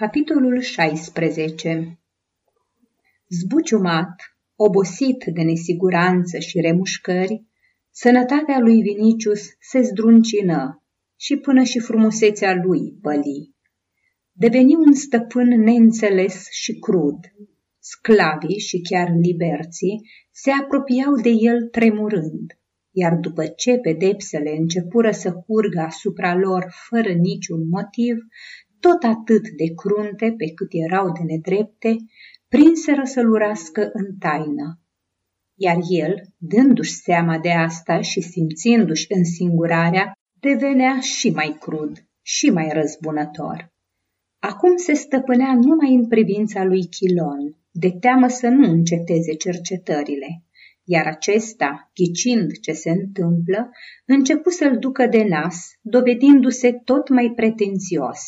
Capitolul 16 Zbuciumat, obosit de nesiguranță și remușcări, sănătatea lui Vinicius se zdruncină și până și frumusețea lui păli. Deveni un stăpân neînțeles și crud. Sclavii și chiar liberții se apropiau de el tremurând, iar după ce pedepsele începură să curgă asupra lor fără niciun motiv, tot atât de crunte pe cât erau de nedrepte, prinseră să-l urască în taină. Iar el, dându-și seama de asta și simțindu-și însingurarea, devenea și mai crud și mai răzbunător. Acum se stăpânea numai în privința lui Chilon, de teamă să nu înceteze cercetările, iar acesta, ghicind ce se întâmplă, începu să-l ducă de nas, dovedindu-se tot mai pretențios.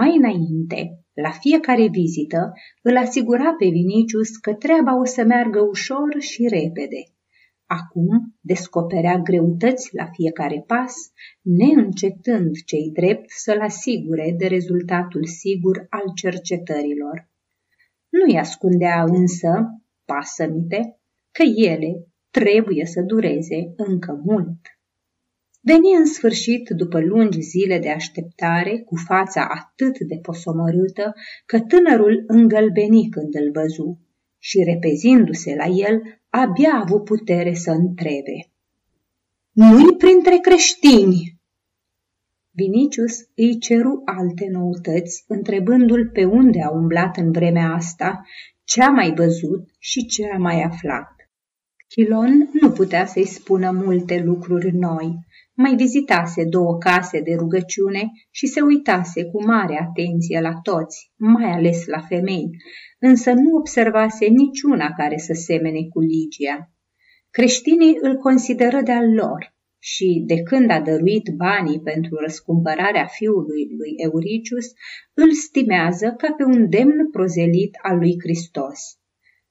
Mai înainte, la fiecare vizită, îl asigura pe Vinicius că treaba o să meargă ușor și repede. Acum descoperea greutăți la fiecare pas, neîncetând cei drept să-l asigure de rezultatul sigur al cercetărilor. Nu-i ascundea însă, pasămite, că ele trebuie să dureze încă mult. Veni în sfârșit, după lungi zile de așteptare, cu fața atât de posomorâtă, că tânărul îngălbeni când îl văzu și, repezindu-se la el, abia a avut putere să întrebe. Nu-i printre creștini! Vinicius îi ceru alte noutăți, întrebându-l pe unde a umblat în vremea asta, ce a mai văzut și ce a mai aflat. Chilon nu putea să-i spună multe lucruri noi, mai vizitase două case de rugăciune și se uitase cu mare atenție la toți, mai ales la femei, însă nu observase niciuna care să semene cu Ligia. Creștinii îl consideră de-al lor și, de când a dăruit banii pentru răscumpărarea fiului lui Euricius, îl stimează ca pe un demn prozelit al lui Hristos.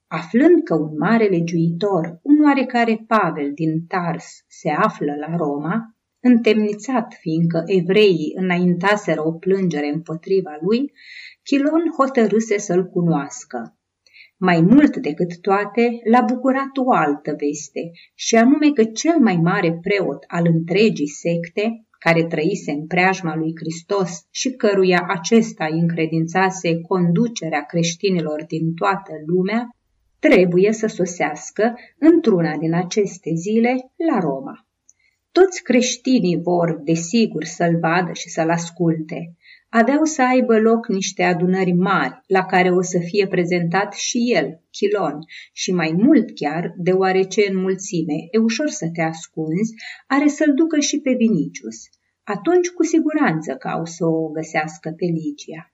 Aflând că un mare legiuitor, un oarecare Pavel din Tars, se află la Roma, Întemnițat, fiindcă evreii înaintaseră o plângere împotriva lui, Chilon hotărâse să-l cunoască. Mai mult decât toate, l-a bucurat o altă veste, și anume că cel mai mare preot al întregii secte, care trăise în preajma lui Hristos și căruia acesta îi încredințase conducerea creștinilor din toată lumea, trebuie să sosească într-una din aceste zile la Roma. Toți creștinii vor, desigur, să-l vadă și să-l asculte. Aveau să aibă loc niște adunări mari, la care o să fie prezentat și el, Chilon, și mai mult chiar, deoarece în mulțime e ușor să te ascunzi, are să-l ducă și pe Vinicius. Atunci cu siguranță că au să o găsească pe Ligia.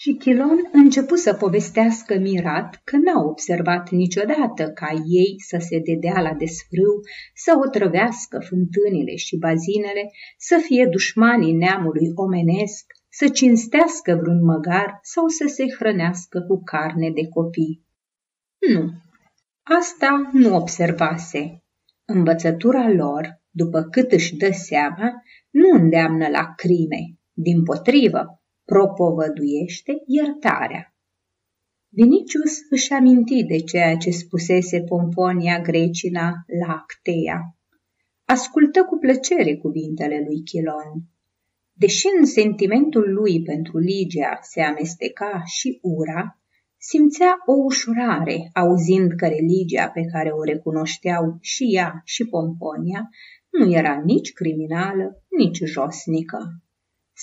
Și Chilon începu să povestească mirat că n-a observat niciodată ca ei să se dedea la desfrâu, să otrăvească fântânile și bazinele, să fie dușmanii neamului omenesc, să cinstească vreun măgar sau să se hrănească cu carne de copii. Nu, asta nu observase. Învățătura lor, după cât își dă seama, nu îndeamnă la crime, din potrivă, propovăduiește iertarea. Vinicius își aminti de ceea ce spusese Pomponia Grecina la Actea. Ascultă cu plăcere cuvintele lui Chilon. Deși în sentimentul lui pentru Ligia se amesteca și ura, simțea o ușurare auzind că religia pe care o recunoșteau și ea și Pomponia nu era nici criminală, nici josnică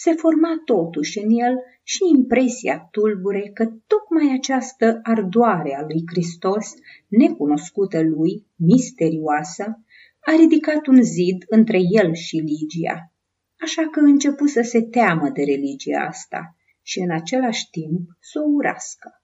se forma totuși în el și impresia tulbure că tocmai această ardoare a lui Hristos, necunoscută lui, misterioasă, a ridicat un zid între el și Ligia. Așa că începu să se teamă de religia asta și în același timp să o urască.